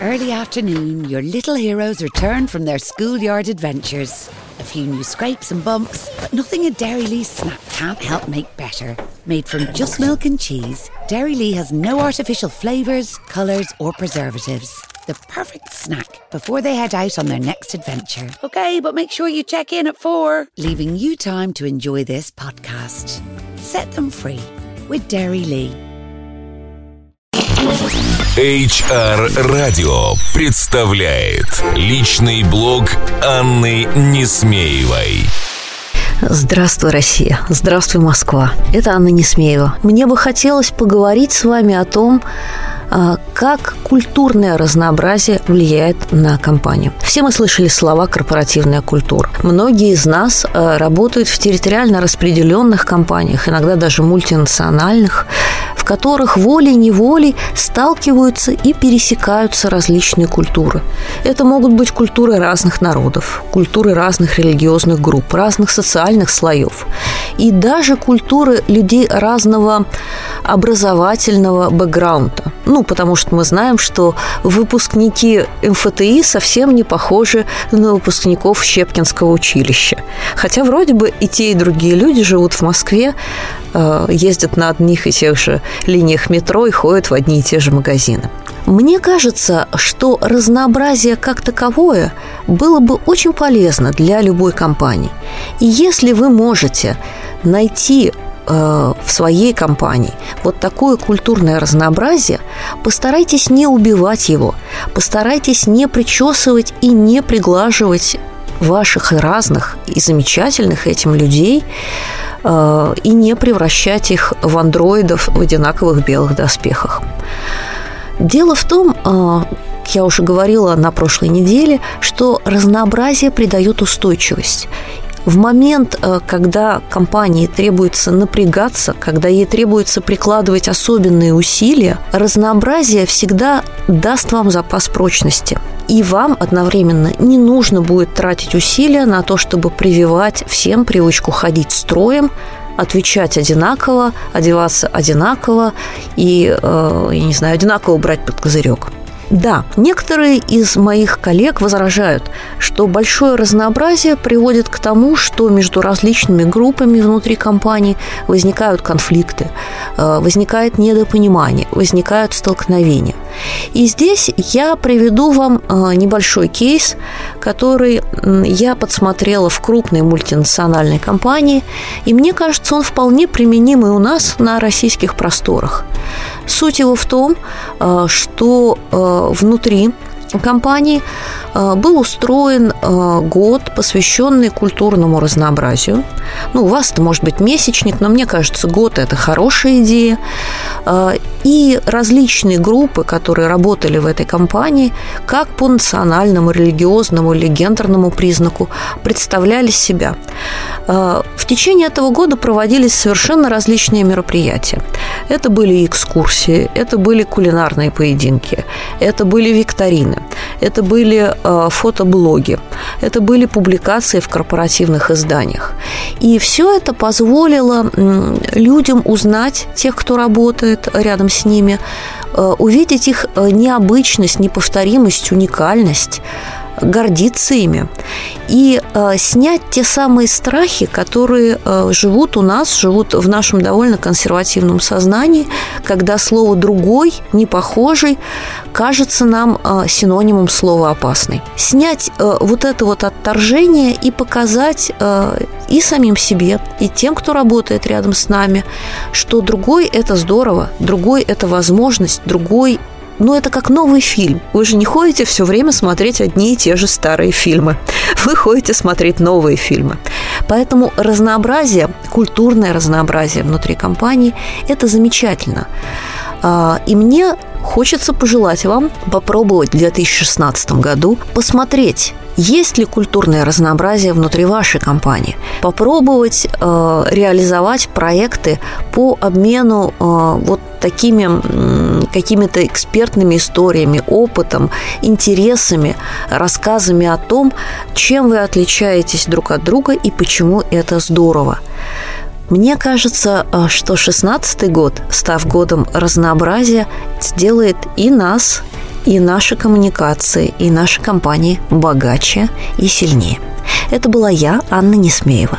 early afternoon, your little heroes return from their schoolyard adventures. A few new scrapes and bumps, but nothing a Dairy Lee snack can't help make better. Made from just milk and cheese, Dairy Lee has no artificial flavours, colours, or preservatives. The perfect snack before they head out on their next adventure. Okay, but make sure you check in at four, leaving you time to enjoy this podcast. Set them free with Dairy Lee. HR Radio представляет личный блог Анны Несмеевой. Здравствуй, Россия! Здравствуй, Москва! Это Анна Несмеева. Мне бы хотелось поговорить с вами о том, а, как культурное разнообразие влияет на компанию. Все мы слышали слова «корпоративная культура». Многие из нас а, работают в территориально распределенных компаниях, иногда даже мультинациональных, которых волей-неволей сталкиваются и пересекаются различные культуры. Это могут быть культуры разных народов, культуры разных религиозных групп, разных социальных слоев и даже культуры людей разного образовательного бэкграунда. Ну, потому что мы знаем, что выпускники МФТИ совсем не похожи на выпускников Щепкинского училища. Хотя вроде бы и те, и другие люди живут в Москве, э, ездят на одних и тех же линиях метро и ходят в одни и те же магазины. Мне кажется, что разнообразие как таковое было бы очень полезно для любой компании. И если вы можете найти э, в своей компании вот такое культурное разнообразие, постарайтесь не убивать его, постарайтесь не причесывать и не приглаживать ваших разных и замечательных этим людей э, и не превращать их в андроидов в одинаковых белых доспехах. Дело в том, э, я уже говорила на прошлой неделе, что разнообразие придает устойчивость. В момент, э, когда компании требуется напрягаться, когда ей требуется прикладывать особенные усилия, разнообразие всегда даст вам запас прочности. И вам одновременно не нужно будет тратить усилия на то, чтобы прививать всем привычку ходить строем, отвечать одинаково, одеваться одинаково и, э, я не знаю, одинаково брать под козырек. Да, некоторые из моих коллег возражают, что большое разнообразие приводит к тому, что между различными группами внутри компании возникают конфликты, э, возникает недопонимание, возникают столкновения. И здесь я приведу вам э, небольшой кейс, который я подсмотрела в крупной мультинациональной компании, и мне кажется, он вполне применимый у нас на российских просторах. Суть его в том, э, что внутри компании э, был устроен э, год, посвященный культурному разнообразию. Ну, у вас это может быть месячник, но мне кажется, год – это хорошая идея. Э, и различные группы, которые работали в этой компании, как по национальному, религиозному или гендерному признаку, представляли себя. В течение этого года проводились совершенно различные мероприятия. Это были экскурсии, это были кулинарные поединки, это были викторины, это были э, фотоблоги, это были публикации в корпоративных изданиях. И все это позволило людям узнать тех, кто работает рядом с ними, э, увидеть их э, необычность, неповторимость, уникальность, гордиться ими и э, снять те самые страхи, которые э, живут у нас, живут в нашем довольно консервативном сознании, когда слово «другой», «не похожий» кажется нам э, синонимом слова «опасный». Снять э, вот это вот отторжение и показать э, и самим себе, и тем, кто работает рядом с нами, что другой – это здорово, другой – это возможность, другой ну, это как новый фильм. Вы же не ходите все время смотреть одни и те же старые фильмы. Вы ходите смотреть новые фильмы. Поэтому разнообразие, культурное разнообразие внутри компании – это замечательно. А, и мне хочется пожелать вам попробовать в 2016 году посмотреть есть ли культурное разнообразие внутри вашей компании? Попробовать э, реализовать проекты по обмену э, вот такими какими-то экспертными историями, опытом, интересами, рассказами о том, чем вы отличаетесь друг от друга и почему это здорово. Мне кажется, э, что 16 год, став годом разнообразия, сделает и нас, и наши коммуникации, и наши компании богаче и сильнее. Это была я, Анна Несмеева.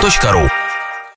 hrradio.ru